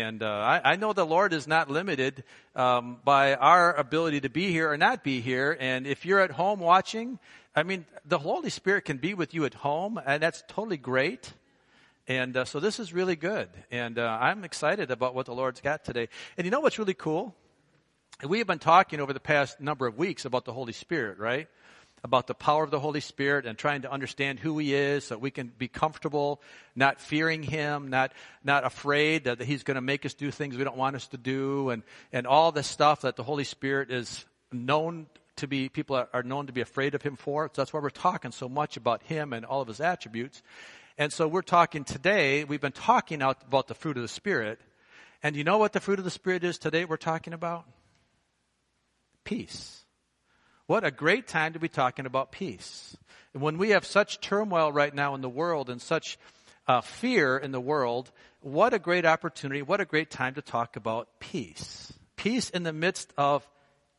And uh, I, I, know the Lord is not limited um, by our ability to be here or not be here. And if you're at home watching, I mean, the Holy Spirit can be with you at home, and that's totally great. And uh, so this is really good. And uh, I'm excited about what the Lord's got today. And you know what's really cool? We have been talking over the past number of weeks about the Holy Spirit, right? About the power of the Holy Spirit and trying to understand who He is so we can be comfortable, not fearing Him, not, not afraid that He's going to make us do things we don't want us to do and, and all the stuff that the Holy Spirit is known to be, people are, are known to be afraid of Him for. So that's why we're talking so much about Him and all of His attributes. And so we're talking today, we've been talking about the fruit of the Spirit. And you know what the fruit of the Spirit is today we're talking about? Peace. What a great time to be talking about peace. And when we have such turmoil right now in the world and such uh, fear in the world, what a great opportunity, what a great time to talk about peace. Peace in the midst of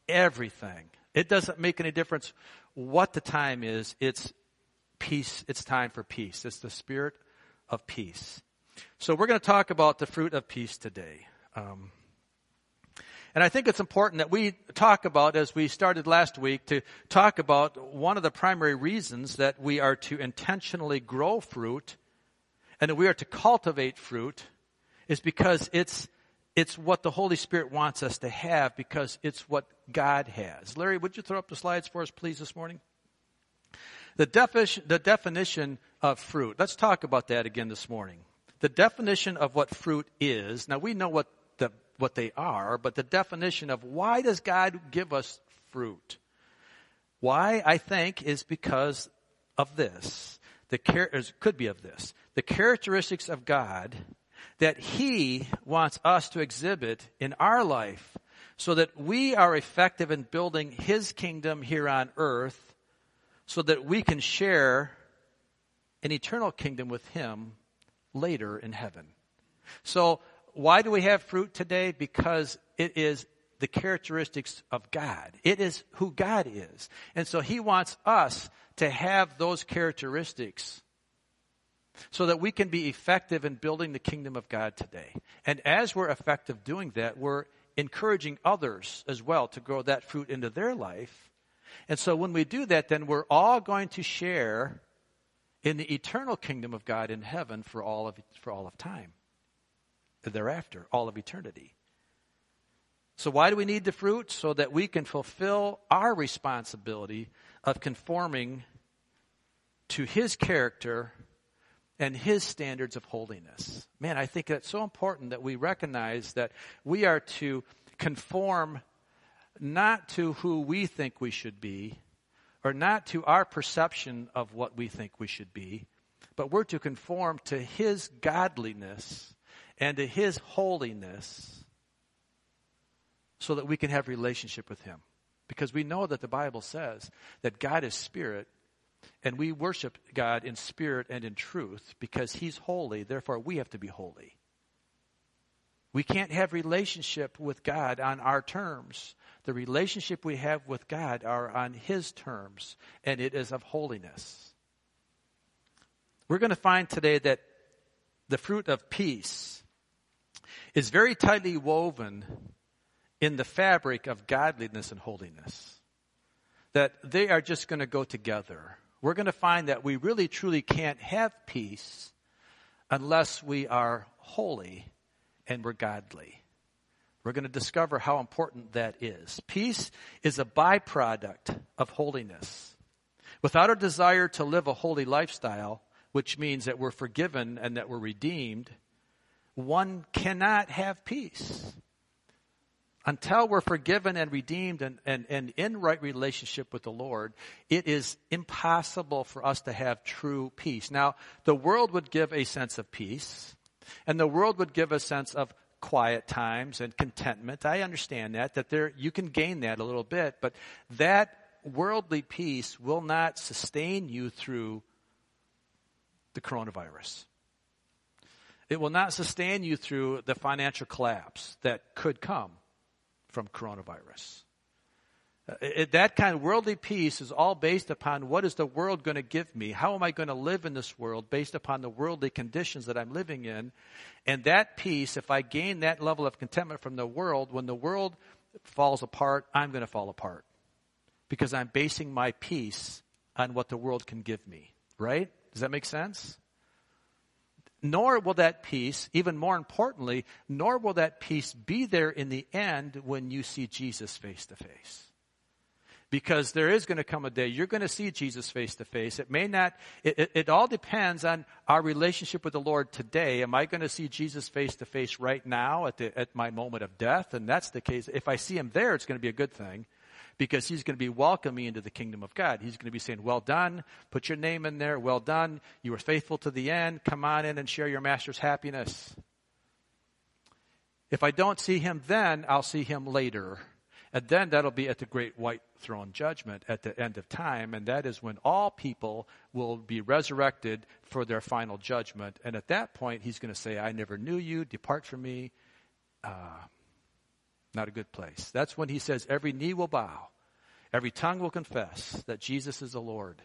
everything. It doesn't make any difference what the time is. It's peace. It's time for peace. It's the spirit of peace. So we're going to talk about the fruit of peace today. Um, and I think it's important that we talk about, as we started last week, to talk about one of the primary reasons that we are to intentionally grow fruit and that we are to cultivate fruit is because it's, it's what the Holy Spirit wants us to have because it's what God has. Larry, would you throw up the slides for us, please, this morning? The, defi- the definition of fruit. Let's talk about that again this morning. The definition of what fruit is. Now we know what what they are, but the definition of why does God give us fruit? Why, I think, is because of this. The char- could be of this. The characteristics of God that He wants us to exhibit in our life so that we are effective in building His kingdom here on earth so that we can share an eternal kingdom with Him later in heaven. So, why do we have fruit today? Because it is the characteristics of God. It is who God is. And so He wants us to have those characteristics so that we can be effective in building the kingdom of God today. And as we're effective doing that, we're encouraging others as well to grow that fruit into their life and so when we do that, then we're all going to share in the eternal kingdom of God in heaven for all of, for all of time. Thereafter, all of eternity. So why do we need the fruit? So that we can fulfill our responsibility of conforming to His character and His standards of holiness. Man, I think that's so important that we recognize that we are to conform not to who we think we should be, or not to our perception of what we think we should be, but we're to conform to His godliness and to His holiness so that we can have relationship with Him. Because we know that the Bible says that God is spirit and we worship God in spirit and in truth because He's holy, therefore we have to be holy. We can't have relationship with God on our terms the relationship we have with God are on His terms, and it is of holiness. We're going to find today that the fruit of peace is very tightly woven in the fabric of godliness and holiness. That they are just going to go together. We're going to find that we really truly can't have peace unless we are holy and we're godly. We're going to discover how important that is. Peace is a byproduct of holiness. Without a desire to live a holy lifestyle, which means that we're forgiven and that we're redeemed, one cannot have peace. Until we're forgiven and redeemed and, and, and in right relationship with the Lord, it is impossible for us to have true peace. Now, the world would give a sense of peace, and the world would give a sense of quiet times and contentment. I understand that, that there, you can gain that a little bit, but that worldly peace will not sustain you through the coronavirus. It will not sustain you through the financial collapse that could come from coronavirus. Uh, it, that kind of worldly peace is all based upon what is the world going to give me? How am I going to live in this world based upon the worldly conditions that I'm living in? And that peace, if I gain that level of contentment from the world, when the world falls apart, I'm going to fall apart. Because I'm basing my peace on what the world can give me. Right? Does that make sense? Nor will that peace, even more importantly, nor will that peace be there in the end when you see Jesus face to face because there is going to come a day you're going to see Jesus face to face. It may not, it, it, it, all depends on our relationship with the Lord today. Am I going to see Jesus face to face right now at, the, at my moment of death? And that's the case. If I see him there, it's going to be a good thing because he's going to be welcoming into the kingdom of God. He's going to be saying, well done. Put your name in there. Well done. You were faithful to the end. Come on in and share your master's happiness. If I don't see him then, I'll see him later. And then that'll be at the great white throne judgment at the end of time. And that is when all people will be resurrected for their final judgment. And at that point, he's going to say, I never knew you. Depart from me. Uh, not a good place. That's when he says, every knee will bow. Every tongue will confess that Jesus is the Lord.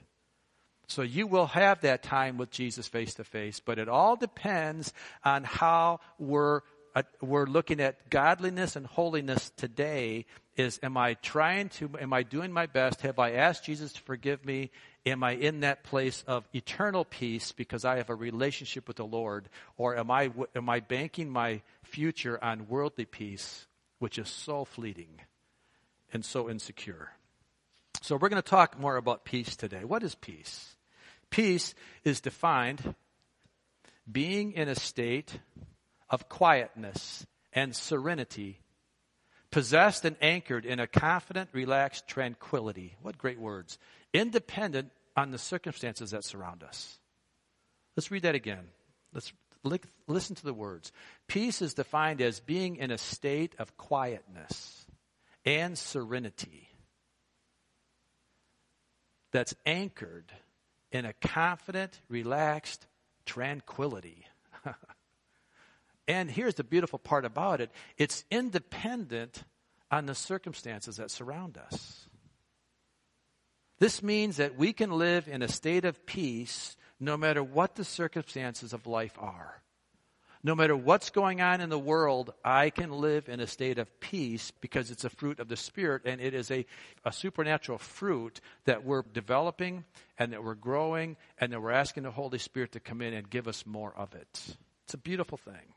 So you will have that time with Jesus face to face, but it all depends on how we're uh, we're looking at godliness and holiness today is am I trying to, am I doing my best? Have I asked Jesus to forgive me? Am I in that place of eternal peace because I have a relationship with the Lord? Or am I, am I banking my future on worldly peace, which is so fleeting and so insecure? So we're going to talk more about peace today. What is peace? Peace is defined being in a state of quietness and serenity, possessed and anchored in a confident, relaxed tranquility. What great words. Independent on the circumstances that surround us. Let's read that again. Let's listen to the words. Peace is defined as being in a state of quietness and serenity that's anchored in a confident, relaxed tranquility. And here's the beautiful part about it it's independent on the circumstances that surround us. This means that we can live in a state of peace no matter what the circumstances of life are. No matter what's going on in the world, I can live in a state of peace because it's a fruit of the Spirit and it is a, a supernatural fruit that we're developing and that we're growing and that we're asking the Holy Spirit to come in and give us more of it. It's a beautiful thing.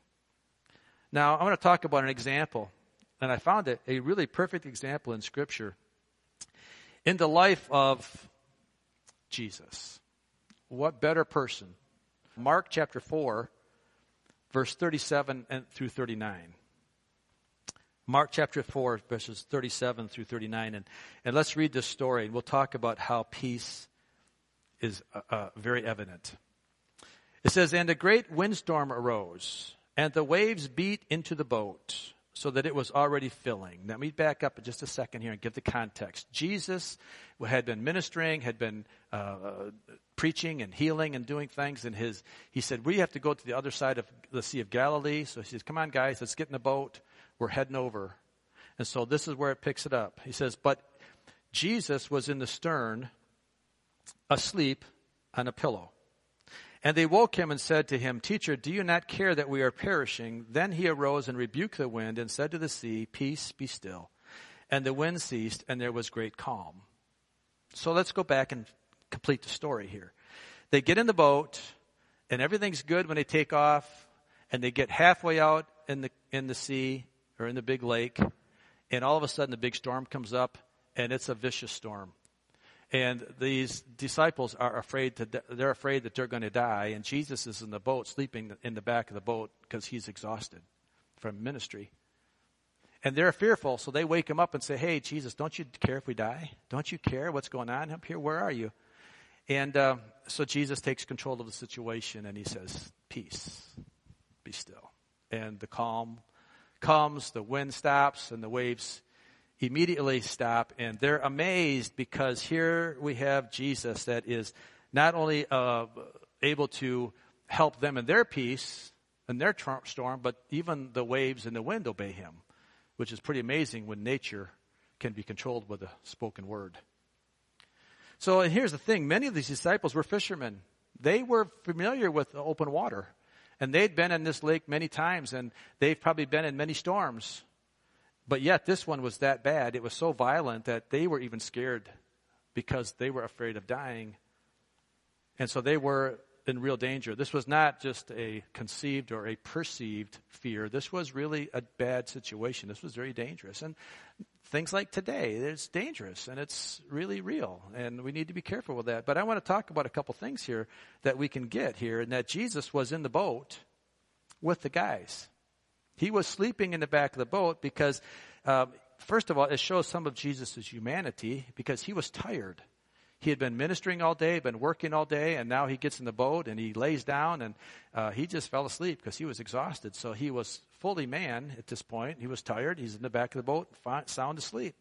Now, I want to talk about an example, and I found it a really perfect example in Scripture in the life of Jesus. What better person? Mark chapter 4, verse 37 and through 39. Mark chapter 4, verses 37 through 39. And, and let's read this story, and we'll talk about how peace is uh, uh, very evident. It says, And a great windstorm arose and the waves beat into the boat so that it was already filling. Let me back up just a second here and give the context. Jesus had been ministering, had been uh, preaching and healing and doing things, and his he said, "We have to go to the other side of the Sea of Galilee." So he says, "Come on, guys, let's get in the boat. We're heading over." And so this is where it picks it up. He says, "But Jesus was in the stern, asleep on a pillow." And they woke him and said to him, Teacher, do you not care that we are perishing? Then he arose and rebuked the wind and said to the sea, Peace, be still. And the wind ceased, and there was great calm. So let's go back and complete the story here. They get in the boat, and everything's good when they take off, and they get halfway out in the, in the sea or in the big lake, and all of a sudden the big storm comes up, and it's a vicious storm and these disciples are afraid to they're afraid that they're going to die and jesus is in the boat sleeping in the back of the boat because he's exhausted from ministry. And they're fearful so they wake him up and say hey jesus don't you care if we die? Don't you care what's going on up here? Where are you? And uh, so jesus takes control of the situation and he says peace. Be still. And the calm comes the wind stops and the waves immediately stop and they're amazed because here we have Jesus that is not only uh, able to help them in their peace and their storm, but even the waves and the wind obey him, which is pretty amazing when nature can be controlled with a spoken word. So, and here's the thing many of these disciples were fishermen. They were familiar with open water. And they'd been in this lake many times, and they've probably been in many storms. But yet, this one was that bad. It was so violent that they were even scared because they were afraid of dying. And so they were in real danger. This was not just a conceived or a perceived fear. This was really a bad situation. This was very dangerous. And things like today, it's dangerous and it's really real. And we need to be careful with that. But I want to talk about a couple things here that we can get here and that Jesus was in the boat with the guys. He was sleeping in the back of the boat because, um, first of all, it shows some of Jesus' humanity because he was tired. He had been ministering all day, been working all day, and now he gets in the boat and he lays down and uh, he just fell asleep because he was exhausted. So he was fully man at this point. He was tired. He's in the back of the boat, sound asleep.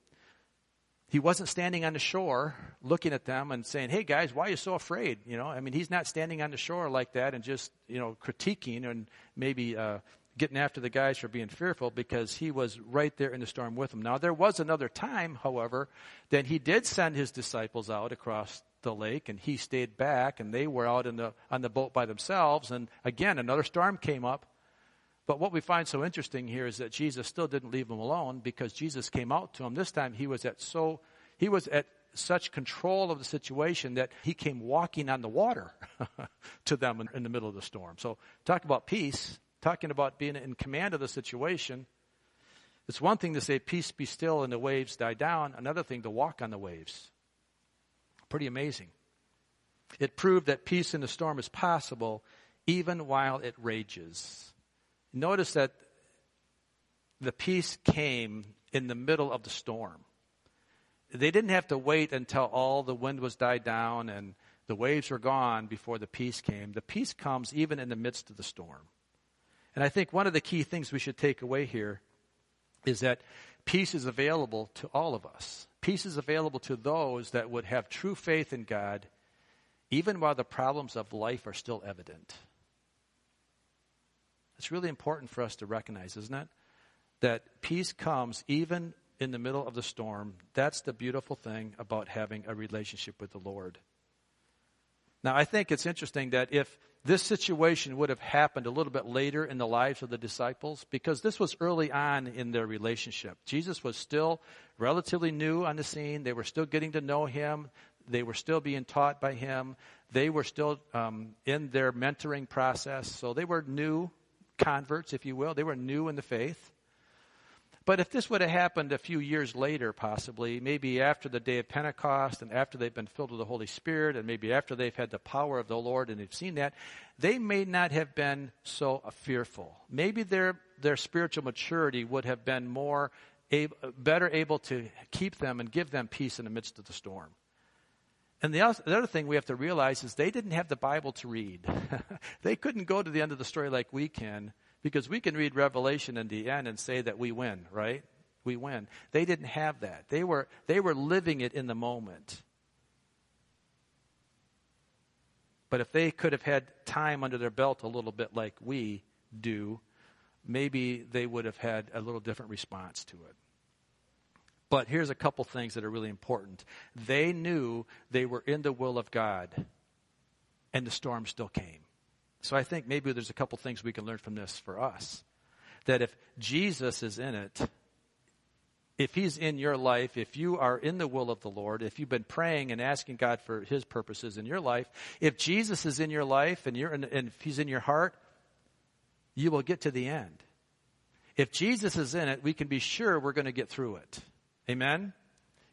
He wasn't standing on the shore looking at them and saying, Hey guys, why are you so afraid? You know, I mean, he's not standing on the shore like that and just, you know, critiquing and maybe, uh, getting after the guys for being fearful because he was right there in the storm with them. Now, there was another time, however, that he did send his disciples out across the lake and he stayed back and they were out in the, on the boat by themselves. And again, another storm came up. But what we find so interesting here is that Jesus still didn't leave them alone because Jesus came out to them. This time he was at so, he was at such control of the situation that he came walking on the water to them in, in the middle of the storm. So talk about peace talking about being in command of the situation. It's one thing to say, Peace be still, and the waves die down. Another thing to walk on the waves. Pretty amazing. It proved that peace in the storm is possible even while it rages. Notice that the peace came in the middle of the storm. They didn't have to wait until all the wind was died down and the waves were gone before the peace came. The peace comes even in the midst of the storm. And I think one of the key things we should take away here is that peace is available to all of us. Peace is available to those that would have true faith in God, even while the problems of life are still evident. It's really important for us to recognize, isn't it? That peace comes even in the middle of the storm. That's the beautiful thing about having a relationship with the Lord. Now, I think it's interesting that if this situation would have happened a little bit later in the lives of the disciples because this was early on in their relationship. Jesus was still relatively new on the scene. They were still getting to know him. They were still being taught by him. They were still um, in their mentoring process. So they were new converts, if you will. They were new in the faith. But if this would have happened a few years later, possibly, maybe after the day of Pentecost and after they've been filled with the Holy Spirit and maybe after they've had the power of the Lord and they've seen that, they may not have been so fearful. Maybe their, their spiritual maturity would have been more, better able to keep them and give them peace in the midst of the storm. And the other thing we have to realize is they didn't have the Bible to read. they couldn't go to the end of the story like we can because we can read Revelation in the end and say that we win, right? We win. They didn't have that. They were, they were living it in the moment. But if they could have had time under their belt a little bit like we do, maybe they would have had a little different response to it. But here's a couple things that are really important. They knew they were in the will of God, and the storm still came. So I think maybe there's a couple things we can learn from this for us. That if Jesus is in it, if he's in your life, if you are in the will of the Lord, if you've been praying and asking God for his purposes in your life, if Jesus is in your life and, and if he's in your heart, you will get to the end. If Jesus is in it, we can be sure we're going to get through it. Amen?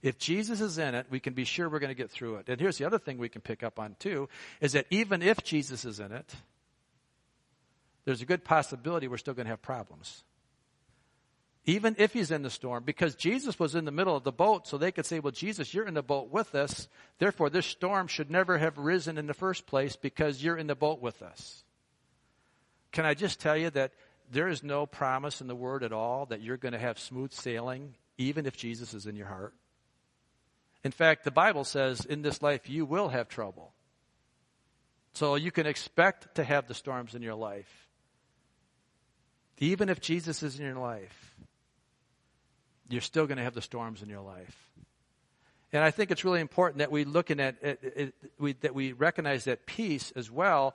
If Jesus is in it, we can be sure we're going to get through it. And here's the other thing we can pick up on too, is that even if Jesus is in it, there's a good possibility we're still going to have problems. Even if he's in the storm, because Jesus was in the middle of the boat, so they could say, Well, Jesus, you're in the boat with us. Therefore, this storm should never have risen in the first place because you're in the boat with us. Can I just tell you that there is no promise in the Word at all that you're going to have smooth sailing, even if Jesus is in your heart? In fact, the Bible says in this life you will have trouble. So you can expect to have the storms in your life. Even if Jesus is in your life, you're still going to have the storms in your life. And I think it's really important that we look at we, that we recognize that peace as well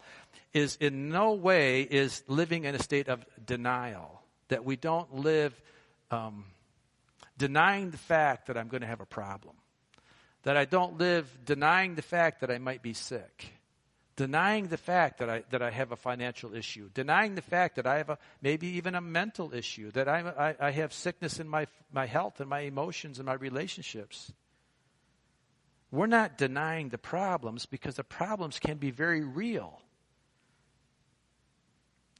is in no way is living in a state of denial. That we don't live um, denying the fact that I'm going to have a problem. That I don't live denying the fact that I might be sick. Denying the fact that I, that I have a financial issue. Denying the fact that I have a, maybe even a mental issue. That I, I, I have sickness in my, my health and my emotions and my relationships. We're not denying the problems because the problems can be very real.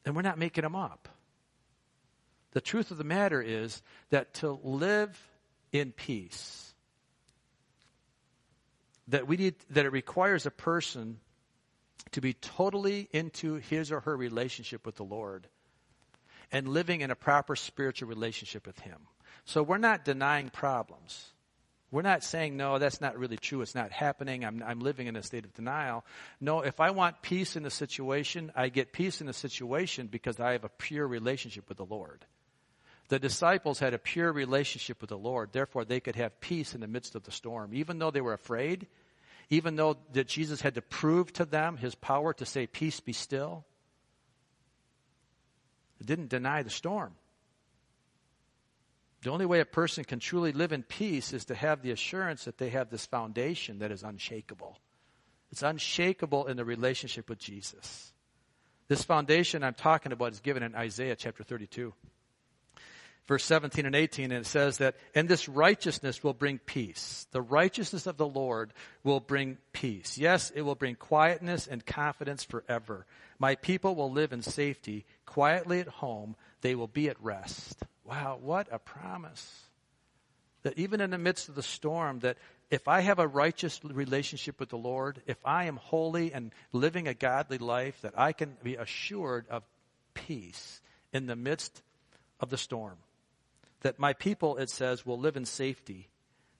And we're not making them up. The truth of the matter is that to live in peace, that we need that it requires a person to be totally into his or her relationship with the Lord and living in a proper spiritual relationship with him. So we're not denying problems. We're not saying, no, that's not really true. It's not happening. I'm, I'm living in a state of denial. No, if I want peace in a situation, I get peace in a situation because I have a pure relationship with the Lord. The disciples had a pure relationship with the Lord. Therefore, they could have peace in the midst of the storm. Even though they were afraid, even though that Jesus had to prove to them his power to say, peace be still, it didn't deny the storm. The only way a person can truly live in peace is to have the assurance that they have this foundation that is unshakable. It's unshakable in the relationship with Jesus. This foundation I'm talking about is given in Isaiah chapter 32. Verse 17 and 18, and it says that, and this righteousness will bring peace. The righteousness of the Lord will bring peace. Yes, it will bring quietness and confidence forever. My people will live in safety, quietly at home. They will be at rest. Wow, what a promise. That even in the midst of the storm, that if I have a righteous relationship with the Lord, if I am holy and living a godly life, that I can be assured of peace in the midst of the storm. That my people, it says, will live in safety.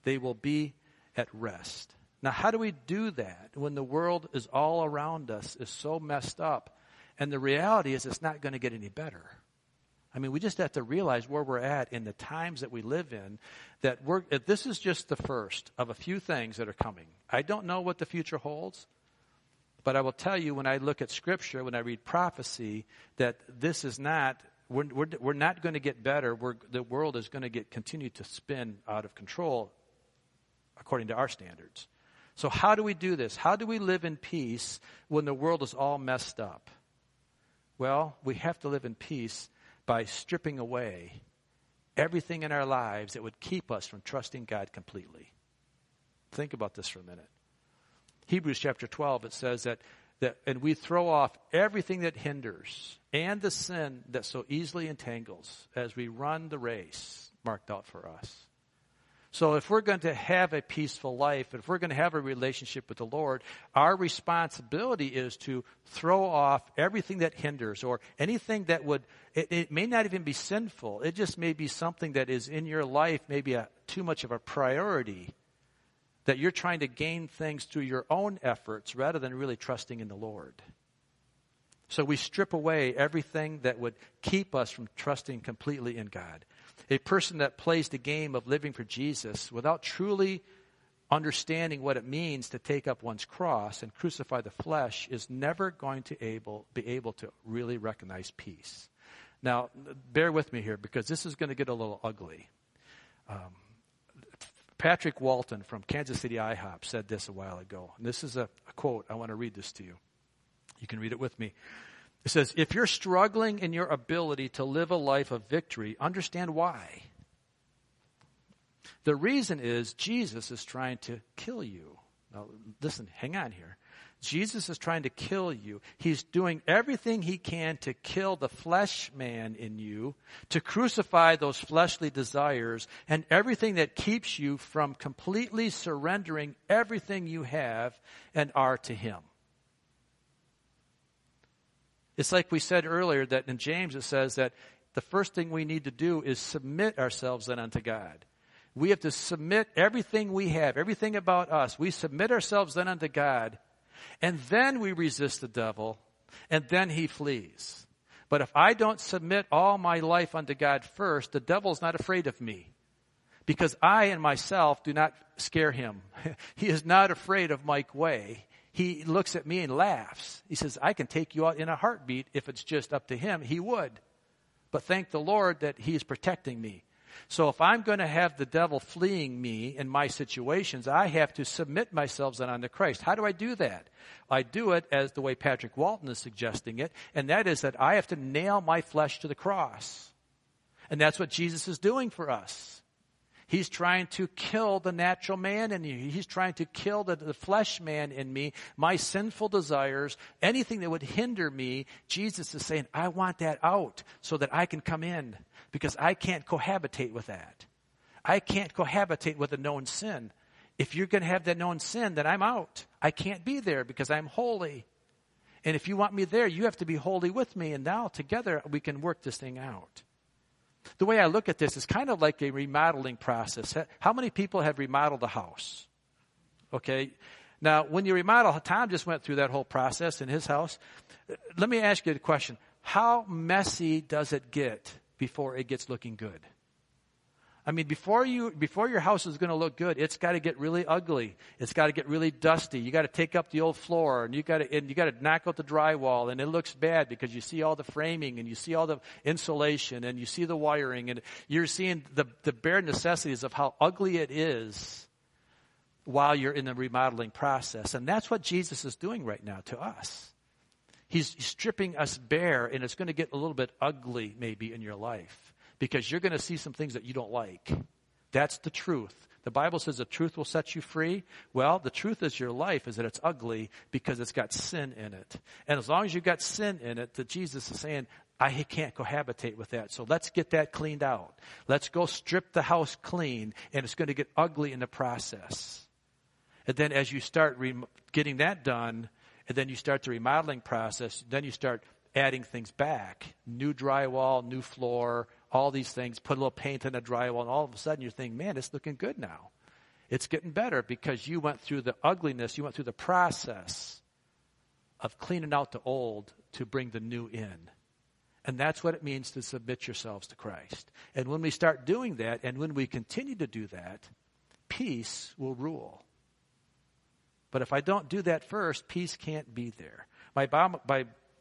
They will be at rest. Now, how do we do that when the world is all around us is so messed up? And the reality is it's not going to get any better. I mean, we just have to realize where we're at in the times that we live in, that we're, this is just the first of a few things that are coming. I don't know what the future holds, but I will tell you when I look at Scripture, when I read prophecy, that this is not, we're, we're, we're not going to get better. We're, the world is going to get continue to spin out of control according to our standards. So, how do we do this? How do we live in peace when the world is all messed up? Well, we have to live in peace by stripping away everything in our lives that would keep us from trusting God completely. Think about this for a minute. Hebrews chapter 12, it says that, that, and we throw off everything that hinders and the sin that so easily entangles as we run the race marked out for us. So if we're going to have a peaceful life, if we're going to have a relationship with the Lord, our responsibility is to throw off everything that hinders or anything that would, it, it may not even be sinful. It just may be something that is in your life, maybe a, too much of a priority, that you're trying to gain things through your own efforts rather than really trusting in the Lord. So we strip away everything that would keep us from trusting completely in God a person that plays the game of living for Jesus without truly understanding what it means to take up one's cross and crucify the flesh is never going to able, be able to really recognize peace. Now, bear with me here because this is going to get a little ugly. Um, Patrick Walton from Kansas City IHOP said this a while ago. And this is a, a quote. I want to read this to you. You can read it with me. It says, if you're struggling in your ability to live a life of victory, understand why. The reason is Jesus is trying to kill you. Now, listen, hang on here. Jesus is trying to kill you. He's doing everything he can to kill the flesh man in you, to crucify those fleshly desires, and everything that keeps you from completely surrendering everything you have and are to him. It's like we said earlier that in James it says that the first thing we need to do is submit ourselves then unto God. We have to submit everything we have, everything about us. We submit ourselves then unto God, and then we resist the devil, and then he flees. But if I don't submit all my life unto God first, the devil's not afraid of me. Because I and myself do not scare him. he is not afraid of Mike Way. He looks at me and laughs. He says, I can take you out in a heartbeat. If it's just up to him, he would. But thank the Lord that he is protecting me. So if I'm going to have the devil fleeing me in my situations, I have to submit myself then unto Christ. How do I do that? I do it as the way Patrick Walton is suggesting it, and that is that I have to nail my flesh to the cross. And that's what Jesus is doing for us. He's trying to kill the natural man in you. He's trying to kill the, the, flesh man in me, my sinful desires, anything that would hinder me. Jesus is saying, I want that out so that I can come in because I can't cohabitate with that. I can't cohabitate with a known sin. If you're going to have that known sin, then I'm out. I can't be there because I'm holy. And if you want me there, you have to be holy with me. And now together we can work this thing out. The way I look at this is kind of like a remodeling process. How many people have remodeled a house? Okay. Now, when you remodel, Tom just went through that whole process in his house. Let me ask you a question. How messy does it get before it gets looking good? I mean, before you, before your house is going to look good, it's got to get really ugly. It's got to get really dusty. You got to take up the old floor and you got to, and you got to knock out the drywall and it looks bad because you see all the framing and you see all the insulation and you see the wiring and you're seeing the, the bare necessities of how ugly it is while you're in the remodeling process. And that's what Jesus is doing right now to us. He's stripping us bare and it's going to get a little bit ugly maybe in your life because you're going to see some things that you don't like. That's the truth. The Bible says the truth will set you free. Well, the truth is your life is that it's ugly because it's got sin in it. And as long as you've got sin in it, that Jesus is saying, I can't cohabitate with that. So let's get that cleaned out. Let's go strip the house clean, and it's going to get ugly in the process. And then as you start re- getting that done, and then you start the remodeling process, then you start adding things back. New drywall, new floor, all these things, put a little paint in the drywall, and all of a sudden you're thinking, man, it's looking good now. It's getting better because you went through the ugliness, you went through the process of cleaning out the old to bring the new in. And that's what it means to submit yourselves to Christ. And when we start doing that, and when we continue to do that, peace will rule. But if I don't do that first, peace can't be there. My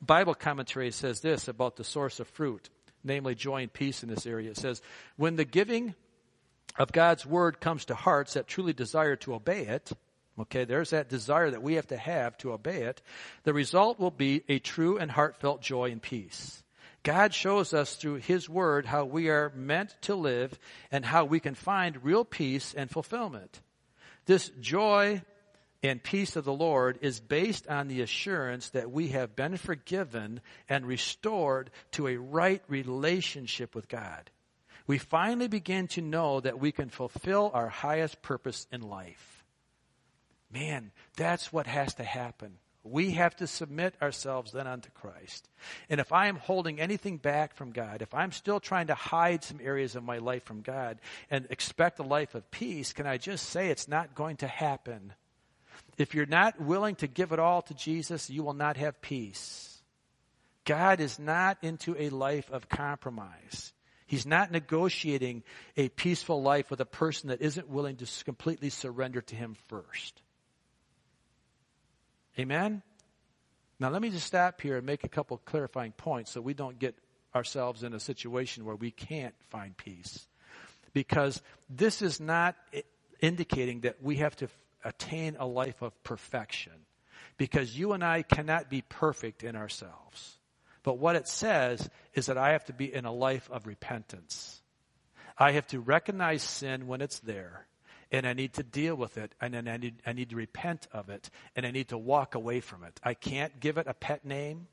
Bible commentary says this about the source of fruit namely joy and peace in this area. It says, when the giving of God's word comes to hearts that truly desire to obey it, okay, there's that desire that we have to have to obey it, the result will be a true and heartfelt joy and peace. God shows us through His Word how we are meant to live and how we can find real peace and fulfillment. This joy and peace of the Lord is based on the assurance that we have been forgiven and restored to a right relationship with God. We finally begin to know that we can fulfill our highest purpose in life. Man, that's what has to happen. We have to submit ourselves then unto Christ. And if I am holding anything back from God, if I'm still trying to hide some areas of my life from God and expect a life of peace, can I just say it's not going to happen? If you're not willing to give it all to Jesus, you will not have peace. God is not into a life of compromise. He's not negotiating a peaceful life with a person that isn't willing to completely surrender to Him first. Amen? Now, let me just stop here and make a couple clarifying points so we don't get ourselves in a situation where we can't find peace. Because this is not indicating that we have to attain a life of perfection because you and I cannot be perfect in ourselves. But what it says is that I have to be in a life of repentance. I have to recognize sin when it's there, and I need to deal with it, and then I need, I need to repent of it, and I need to walk away from it. I can't give it a pet name.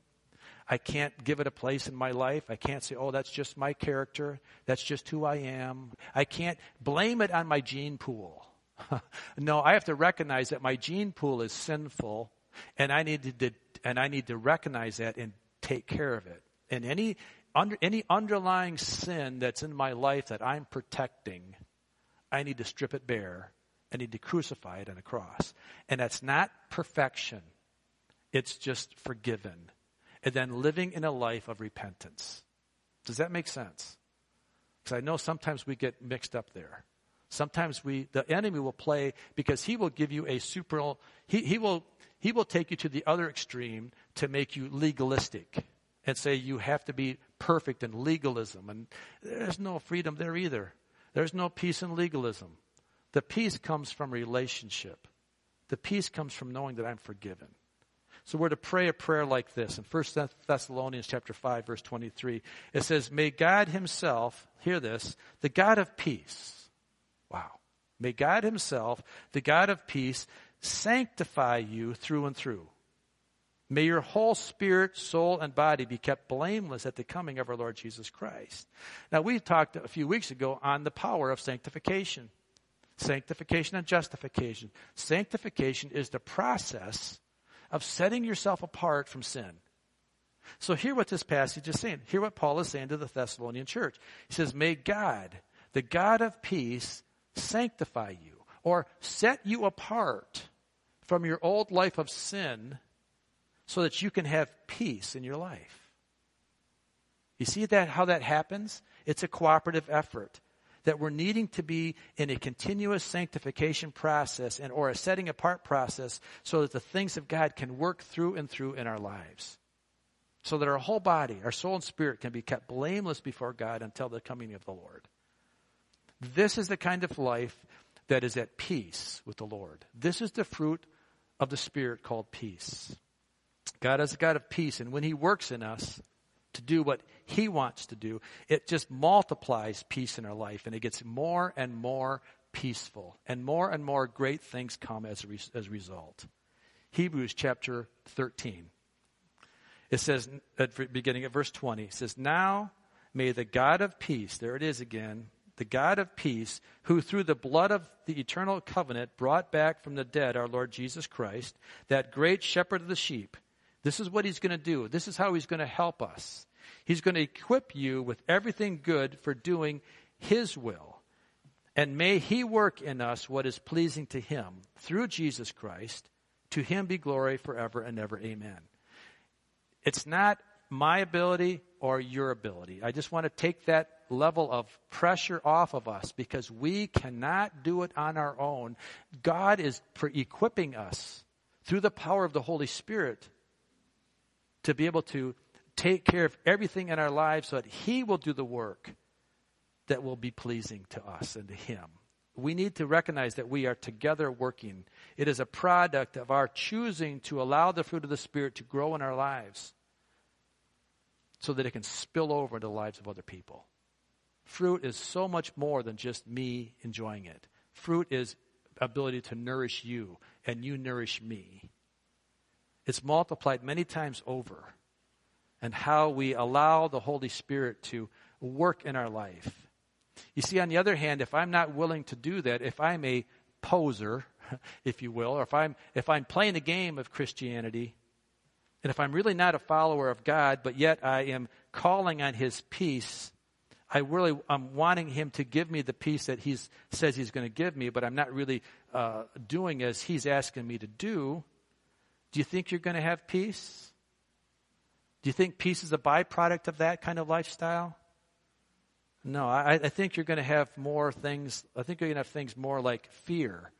I can't give it a place in my life. I can't say, oh, that's just my character. That's just who I am. I can't blame it on my gene pool. no, I have to recognize that my gene pool is sinful and I need to, and I need to recognize that and take care of it. And any, under, any underlying sin that's in my life that I'm protecting, I need to strip it bare. I need to crucify it on a cross. And that's not perfection. It's just forgiven. And then living in a life of repentance. Does that make sense? Because I know sometimes we get mixed up there. Sometimes we, the enemy will play because he will give you a super, he, he will, he will take you to the other extreme to make you legalistic and say you have to be perfect in legalism. And there's no freedom there either. There's no peace in legalism. The peace comes from relationship. The peace comes from knowing that I'm forgiven. So we're to pray a prayer like this. In 1 Thessalonians chapter 5 verse 23, it says, "May God himself, hear this, the God of peace, Wow. May God Himself, the God of peace, sanctify you through and through. May your whole spirit, soul, and body be kept blameless at the coming of our Lord Jesus Christ. Now, we talked a few weeks ago on the power of sanctification. Sanctification and justification. Sanctification is the process of setting yourself apart from sin. So, hear what this passage is saying. Hear what Paul is saying to the Thessalonian church. He says, May God, the God of peace, sanctify you or set you apart from your old life of sin so that you can have peace in your life. You see that how that happens? It's a cooperative effort that we're needing to be in a continuous sanctification process and or a setting apart process so that the things of God can work through and through in our lives. So that our whole body, our soul and spirit can be kept blameless before God until the coming of the Lord. This is the kind of life that is at peace with the Lord. This is the fruit of the Spirit called peace. God is a God of peace, and when He works in us to do what He wants to do, it just multiplies peace in our life, and it gets more and more peaceful, and more and more great things come as a, re- as a result. Hebrews chapter 13. It says, at beginning at verse 20, it says, Now may the God of peace, there it is again, the God of peace, who through the blood of the eternal covenant brought back from the dead our Lord Jesus Christ, that great shepherd of the sheep. This is what he's going to do. This is how he's going to help us. He's going to equip you with everything good for doing his will. And may he work in us what is pleasing to him through Jesus Christ. To him be glory forever and ever. Amen. It's not my ability or your ability. I just want to take that level of pressure off of us because we cannot do it on our own. God is pre- equipping us through the power of the Holy Spirit to be able to take care of everything in our lives so that He will do the work that will be pleasing to us and to Him. We need to recognize that we are together working. It is a product of our choosing to allow the fruit of the Spirit to grow in our lives so that it can spill over into the lives of other people. Fruit is so much more than just me enjoying it. Fruit is ability to nourish you and you nourish me. It's multiplied many times over. And how we allow the Holy Spirit to work in our life. You see, on the other hand, if I'm not willing to do that, if I'm a poser, if you will, or if I'm, if I'm playing a game of Christianity, and if I'm really not a follower of God, but yet I am calling on His peace, I really I'm wanting him to give me the peace that he says he's going to give me, but I'm not really uh, doing as he's asking me to do. Do you think you're going to have peace? Do you think peace is a byproduct of that kind of lifestyle? No, I, I think you're going to have more things. I think you're going to have things more like fear,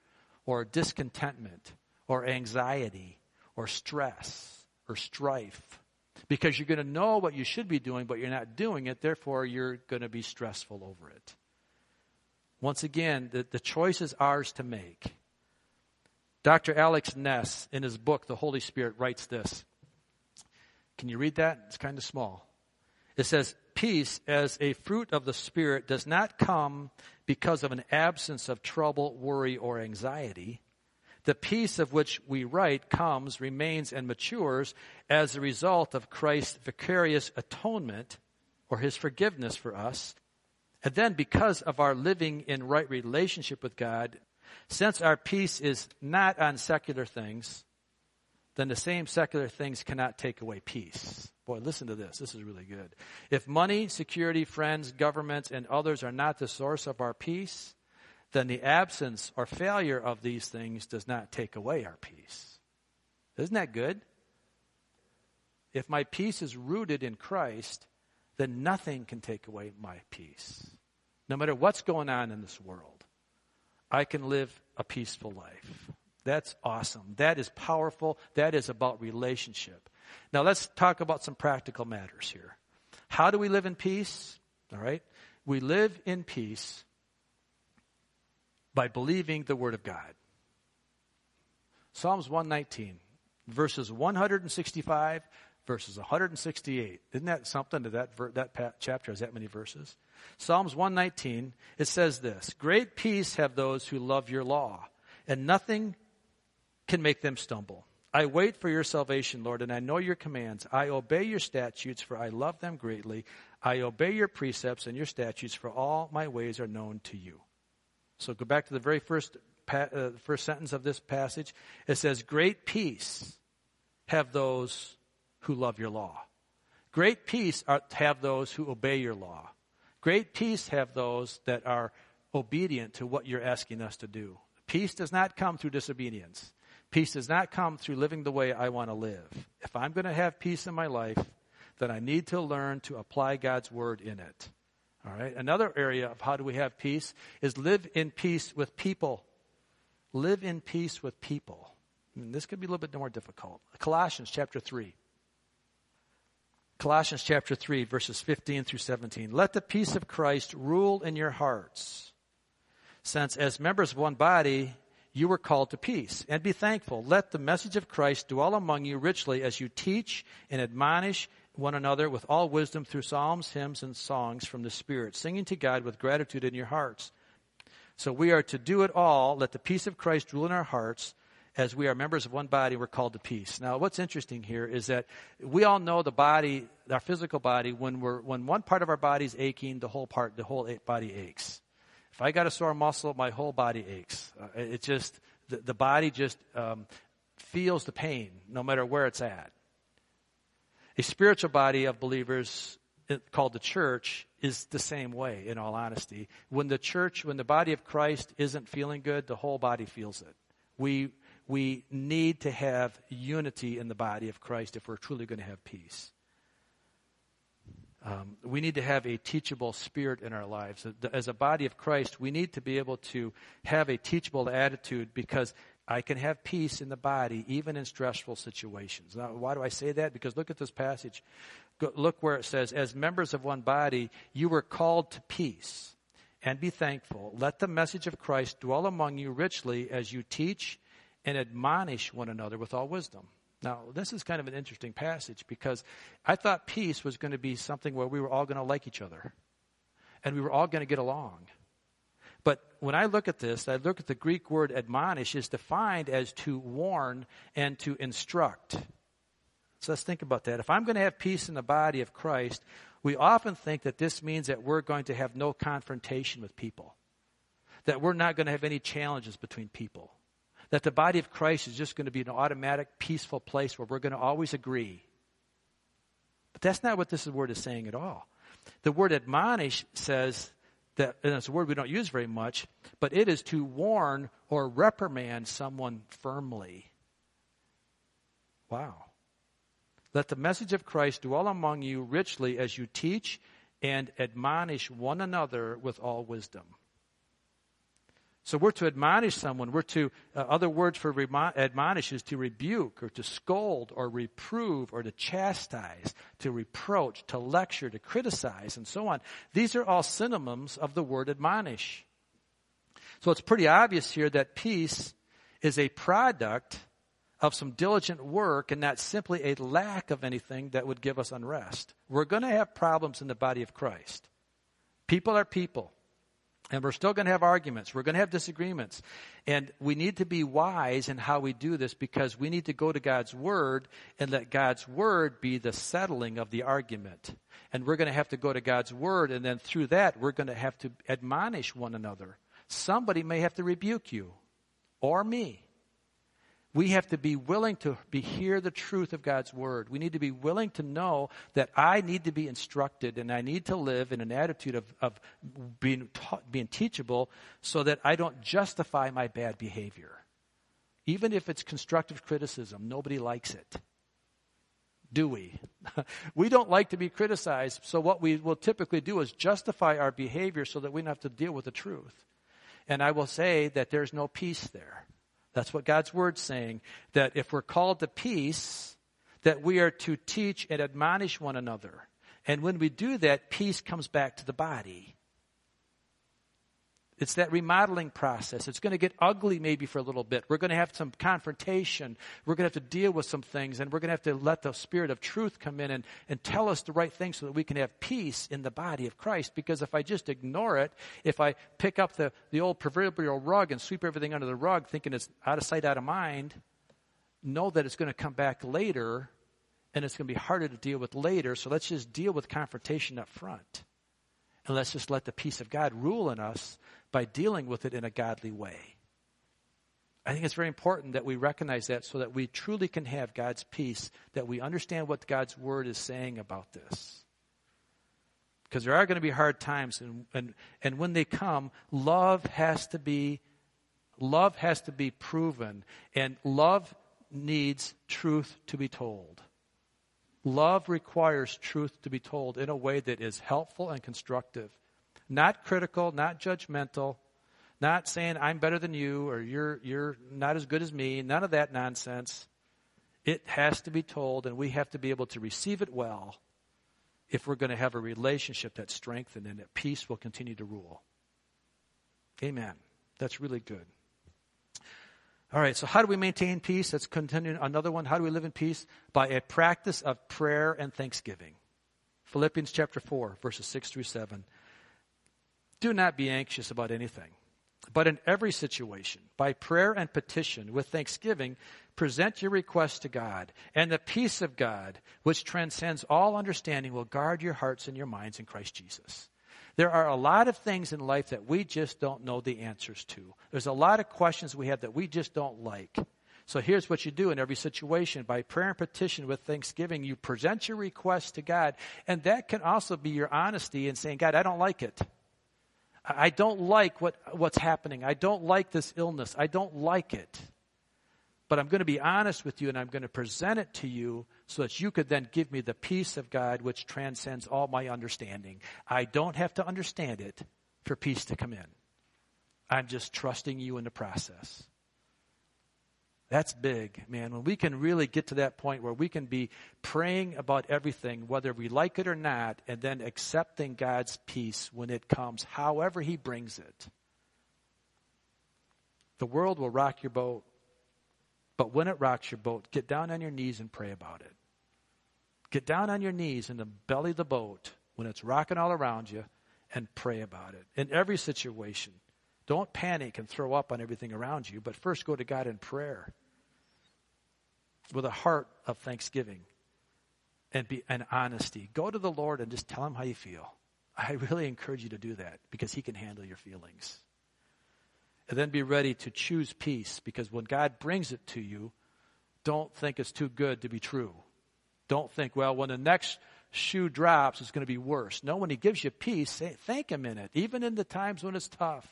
or discontentment, or anxiety, or stress, or strife because you're going to know what you should be doing, but you're not doing it. Therefore, you're going to be stressful over it. Once again, the, the choice is ours to make. Dr. Alex Ness, in his book, The Holy Spirit, writes this. Can you read that? It's kind of small. It says, Peace as a fruit of the Spirit does not come because of an absence of trouble, worry, or anxiety. The peace of which we write comes, remains, and matures as a result of Christ's vicarious atonement or his forgiveness for us. And then, because of our living in right relationship with God, since our peace is not on secular things, then the same secular things cannot take away peace. Boy, listen to this. This is really good. If money, security, friends, governments, and others are not the source of our peace, then the absence or failure of these things does not take away our peace. Isn't that good? If my peace is rooted in Christ, then nothing can take away my peace, no matter what's going on in this world. I can live a peaceful life. That's awesome. That is powerful. That is about relationship. Now let's talk about some practical matters here. How do we live in peace? All right. We live in peace by believing the Word of God. Psalms 119, verses 165, verses 168. Isn't that something that, that chapter has that many verses? Psalms 119, it says this Great peace have those who love your law, and nothing can make them stumble. I wait for your salvation, Lord, and I know your commands. I obey your statutes, for I love them greatly. I obey your precepts and your statutes, for all my ways are known to you. So go back to the very first, uh, first sentence of this passage. It says, Great peace have those who love your law. Great peace are, have those who obey your law. Great peace have those that are obedient to what you're asking us to do. Peace does not come through disobedience. Peace does not come through living the way I want to live. If I'm going to have peace in my life, then I need to learn to apply God's word in it. All right. Another area of how do we have peace is live in peace with people. Live in peace with people. And this could be a little bit more difficult. Colossians chapter 3. Colossians chapter 3, verses 15 through 17. Let the peace of Christ rule in your hearts, since as members of one body, you were called to peace. And be thankful. Let the message of Christ dwell among you richly as you teach and admonish one another with all wisdom through psalms, hymns, and songs from the Spirit, singing to God with gratitude in your hearts. So we are to do it all. Let the peace of Christ rule in our hearts. As we are members of one body, we're called to peace. Now, what's interesting here is that we all know the body, our physical body, when we're, when one part of our body is aching, the whole part, the whole body aches. If I got a sore muscle, my whole body aches. Uh, it just, the, the body just um, feels the pain no matter where it's at. A spiritual body of believers called the church is the same way, in all honesty. When the church, when the body of Christ isn't feeling good, the whole body feels it. We, we need to have unity in the body of Christ if we're truly going to have peace. Um, we need to have a teachable spirit in our lives. As a body of Christ, we need to be able to have a teachable attitude because I can have peace in the body even in stressful situations. Now, why do I say that? Because look at this passage. Go, look where it says, As members of one body, you were called to peace and be thankful. Let the message of Christ dwell among you richly as you teach and admonish one another with all wisdom. Now, this is kind of an interesting passage because I thought peace was going to be something where we were all going to like each other and we were all going to get along. When I look at this, I look at the Greek word admonish is defined as to warn and to instruct. So let's think about that. If I'm going to have peace in the body of Christ, we often think that this means that we're going to have no confrontation with people, that we're not going to have any challenges between people that the body of Christ is just going to be an automatic, peaceful place where we're going to always agree. But that's not what this word is saying at all. The word admonish says that, and it's a word we don't use very much, but it is to warn or reprimand someone firmly. Wow. Let the message of Christ dwell among you richly as you teach and admonish one another with all wisdom. So we're to admonish someone. We're to, uh, other words for remo- admonish is to rebuke or to scold or reprove or to chastise, to reproach, to lecture, to criticize, and so on. These are all synonyms of the word admonish. So it's pretty obvious here that peace is a product of some diligent work and not simply a lack of anything that would give us unrest. We're going to have problems in the body of Christ. People are people. And we're still going to have arguments. We're going to have disagreements. And we need to be wise in how we do this because we need to go to God's Word and let God's Word be the settling of the argument. And we're going to have to go to God's Word and then through that we're going to have to admonish one another. Somebody may have to rebuke you or me. We have to be willing to be, hear the truth of God's word. We need to be willing to know that I need to be instructed and I need to live in an attitude of, of being, taught, being teachable so that I don't justify my bad behavior. Even if it's constructive criticism, nobody likes it. Do we? we don't like to be criticized, so what we will typically do is justify our behavior so that we don't have to deal with the truth. And I will say that there's no peace there. That's what God's word's saying. That if we're called to peace, that we are to teach and admonish one another. And when we do that, peace comes back to the body. It's that remodeling process. It's going to get ugly maybe for a little bit. We're going to have some confrontation. We're going to have to deal with some things, and we're going to have to let the Spirit of truth come in and, and tell us the right things so that we can have peace in the body of Christ. Because if I just ignore it, if I pick up the, the old proverbial rug and sweep everything under the rug thinking it's out of sight, out of mind, know that it's going to come back later, and it's going to be harder to deal with later. So let's just deal with confrontation up front. And let's just let the peace of God rule in us by dealing with it in a godly way. I think it's very important that we recognize that so that we truly can have God's peace, that we understand what God's word is saying about this. Because there are going to be hard times, and, and, and when they come, love has to be love has to be proven, and love needs truth to be told. Love requires truth to be told in a way that is helpful and constructive. Not critical, not judgmental, not saying I'm better than you or you're, you're not as good as me. None of that nonsense. It has to be told, and we have to be able to receive it well if we're going to have a relationship that's strengthened and that peace will continue to rule. Amen. That's really good. All right, so how do we maintain peace? Let's continue another one. How do we live in peace? By a practice of prayer and thanksgiving. Philippians chapter 4, verses 6 through 7. Do not be anxious about anything, but in every situation, by prayer and petition, with thanksgiving, present your requests to God, and the peace of God, which transcends all understanding, will guard your hearts and your minds in Christ Jesus. There are a lot of things in life that we just don't know the answers to. There's a lot of questions we have that we just don't like. So here's what you do in every situation. By prayer and petition with thanksgiving, you present your request to God. And that can also be your honesty in saying, God, I don't like it. I don't like what, what's happening. I don't like this illness. I don't like it. But I'm going to be honest with you and I'm going to present it to you so that you could then give me the peace of God which transcends all my understanding. I don't have to understand it for peace to come in. I'm just trusting you in the process. That's big, man. When we can really get to that point where we can be praying about everything, whether we like it or not, and then accepting God's peace when it comes, however He brings it. The world will rock your boat, but when it rocks your boat, get down on your knees and pray about it. Get down on your knees in the belly of the boat when it's rocking all around you and pray about it in every situation. Don't panic and throw up on everything around you, but first go to God in prayer with a heart of thanksgiving and be and honesty. Go to the Lord and just tell him how you feel. I really encourage you to do that because he can handle your feelings. And then be ready to choose peace because when God brings it to you, don't think it's too good to be true. Don't think, well, when the next shoe drops, it's going to be worse. No, when he gives you peace, say, thank him in it, even in the times when it's tough.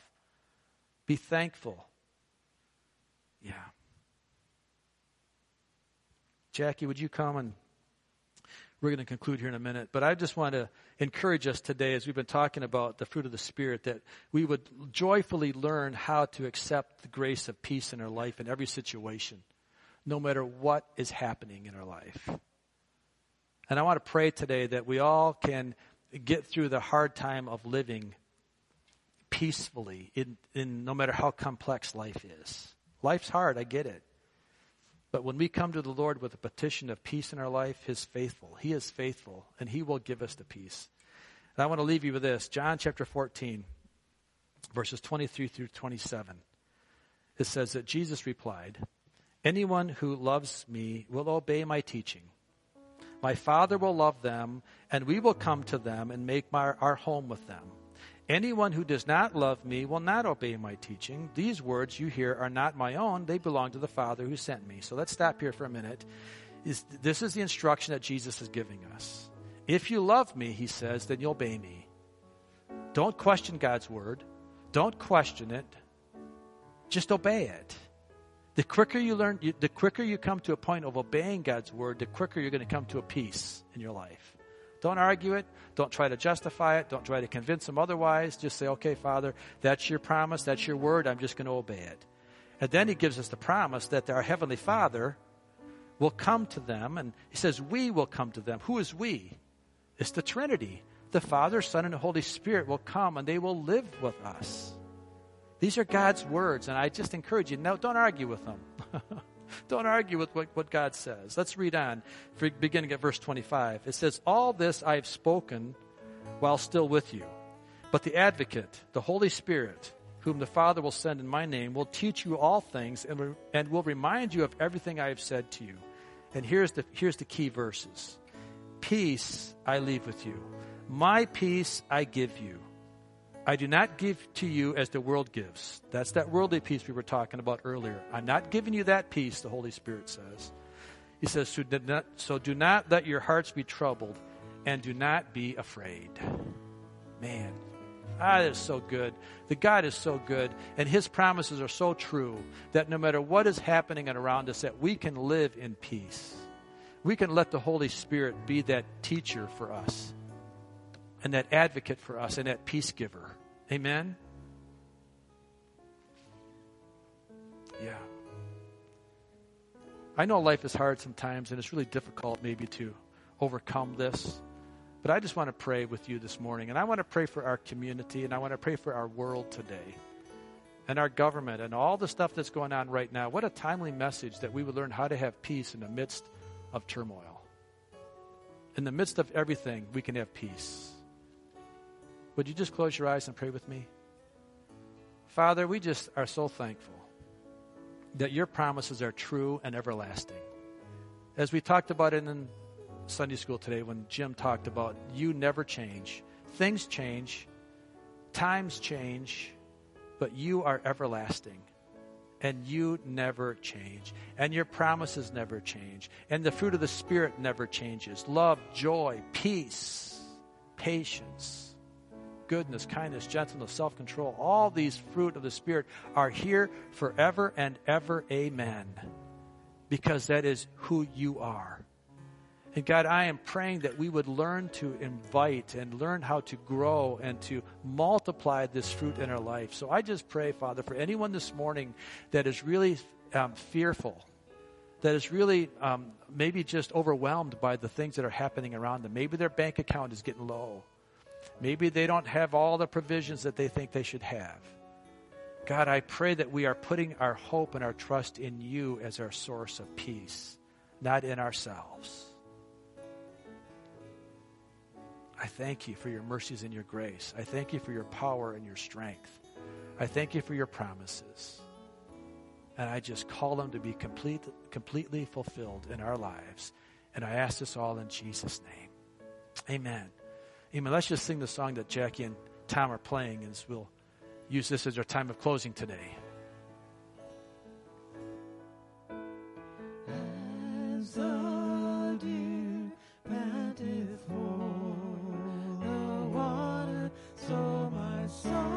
Be thankful. Yeah. Jackie, would you come and we're going to conclude here in a minute. But I just want to encourage us today, as we've been talking about the fruit of the Spirit, that we would joyfully learn how to accept the grace of peace in our life in every situation, no matter what is happening in our life. And I want to pray today that we all can get through the hard time of living peacefully in, in no matter how complex life is. Life's hard, I get it. But when we come to the Lord with a petition of peace in our life, His faithful. He is faithful, and He will give us the peace. And I want to leave you with this John chapter 14, verses 23 through 27. It says that Jesus replied, Anyone who loves me will obey my teaching. My Father will love them, and we will come to them and make my, our home with them. Anyone who does not love me will not obey my teaching. These words you hear are not my own, they belong to the Father who sent me. So let's stop here for a minute. This is the instruction that Jesus is giving us. If you love me, he says, then you'll obey me. Don't question God's word. Don't question it. Just obey it. The quicker you learn, the quicker you come to a point of obeying God's word, the quicker you're going to come to a peace in your life. Don't argue it. Don't try to justify it. Don't try to convince them otherwise. Just say, okay, Father, that's your promise. That's your word. I'm just going to obey it. And then he gives us the promise that our Heavenly Father will come to them. And he says, we will come to them. Who is we? It's the Trinity. The Father, Son, and the Holy Spirit will come and they will live with us. These are God's words, and I just encourage you, no, don't argue with them. don't argue with what, what God says. Let's read on, beginning at verse 25. It says, All this I have spoken while still with you. But the advocate, the Holy Spirit, whom the Father will send in my name, will teach you all things and, re- and will remind you of everything I have said to you. And here's the, here's the key verses Peace I leave with you, my peace I give you. I do not give to you as the world gives. That's that worldly peace we were talking about earlier. I'm not giving you that peace, the Holy Spirit says. He says, so do not, so do not let your hearts be troubled and do not be afraid. Man, that is so good. The God is so good, and His promises are so true that no matter what is happening around us, that we can live in peace. We can let the Holy Spirit be that teacher for us and that advocate for us and that peace giver. Amen? Yeah. I know life is hard sometimes and it's really difficult maybe to overcome this. But I just want to pray with you this morning. And I want to pray for our community and I want to pray for our world today and our government and all the stuff that's going on right now. What a timely message that we would learn how to have peace in the midst of turmoil. In the midst of everything, we can have peace. Would you just close your eyes and pray with me? Father, we just are so thankful that your promises are true and everlasting. As we talked about it in Sunday school today, when Jim talked about you never change, things change, times change, but you are everlasting. And you never change. And your promises never change. And the fruit of the Spirit never changes love, joy, peace, patience goodness, kindness, gentleness, self control, all these fruit of the Spirit are here forever and ever. Amen. Because that is who you are. And God, I am praying that we would learn to invite and learn how to grow and to multiply this fruit in our life. So I just pray, Father, for anyone this morning that is really um, fearful, that is really um, maybe just overwhelmed by the things that are happening around them. Maybe their bank account is getting low. Maybe they don't have all the provisions that they think they should have. God, I pray that we are putting our hope and our trust in you as our source of peace, not in ourselves. I thank you for your mercies and your grace. I thank you for your power and your strength. I thank you for your promises. And I just call them to be complete, completely fulfilled in our lives. And I ask this all in Jesus' name. Amen. Amen. Let's just sing the song that Jackie and Tom are playing, and we'll use this as our time of closing today. As the deer for the water, so my soul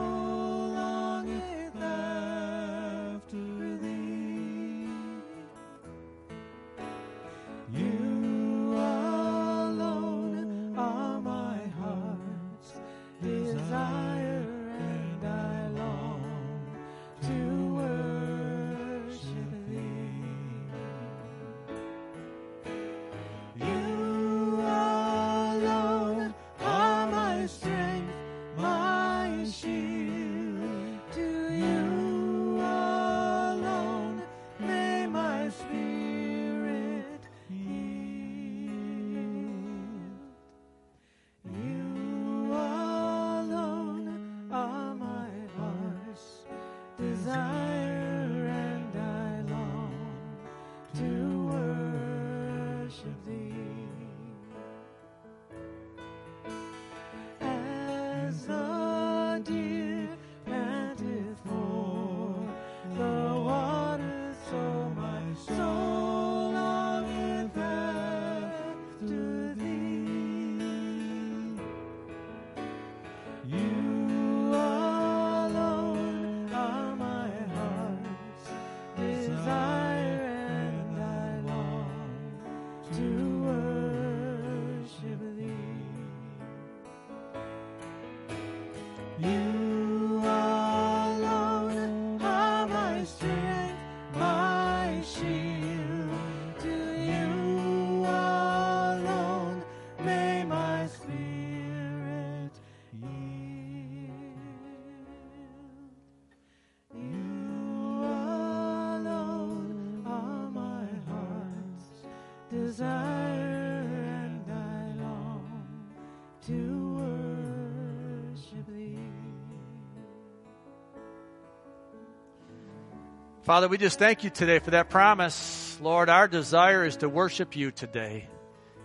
Father, we just thank you today for that promise. Lord, our desire is to worship you today.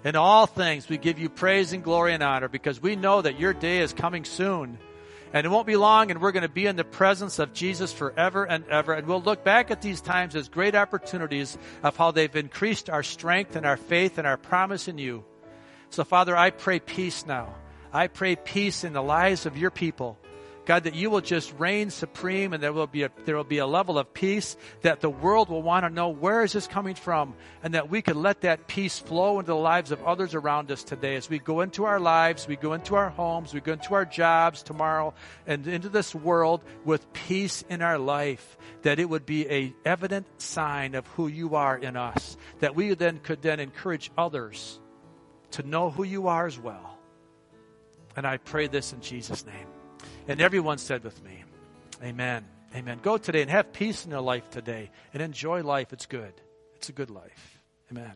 In all things, we give you praise and glory and honor because we know that your day is coming soon. And it won't be long, and we're going to be in the presence of Jesus forever and ever. And we'll look back at these times as great opportunities of how they've increased our strength and our faith and our promise in you. So, Father, I pray peace now. I pray peace in the lives of your people. God, that you will just reign supreme and there will be a, there will be a level of peace that the world will want to know where is this coming from and that we can let that peace flow into the lives of others around us today as we go into our lives, we go into our homes, we go into our jobs tomorrow and into this world with peace in our life, that it would be a evident sign of who you are in us, that we then could then encourage others to know who you are as well. And I pray this in Jesus' name. And everyone said with me, Amen. Amen. Go today and have peace in your life today and enjoy life. It's good. It's a good life. Amen.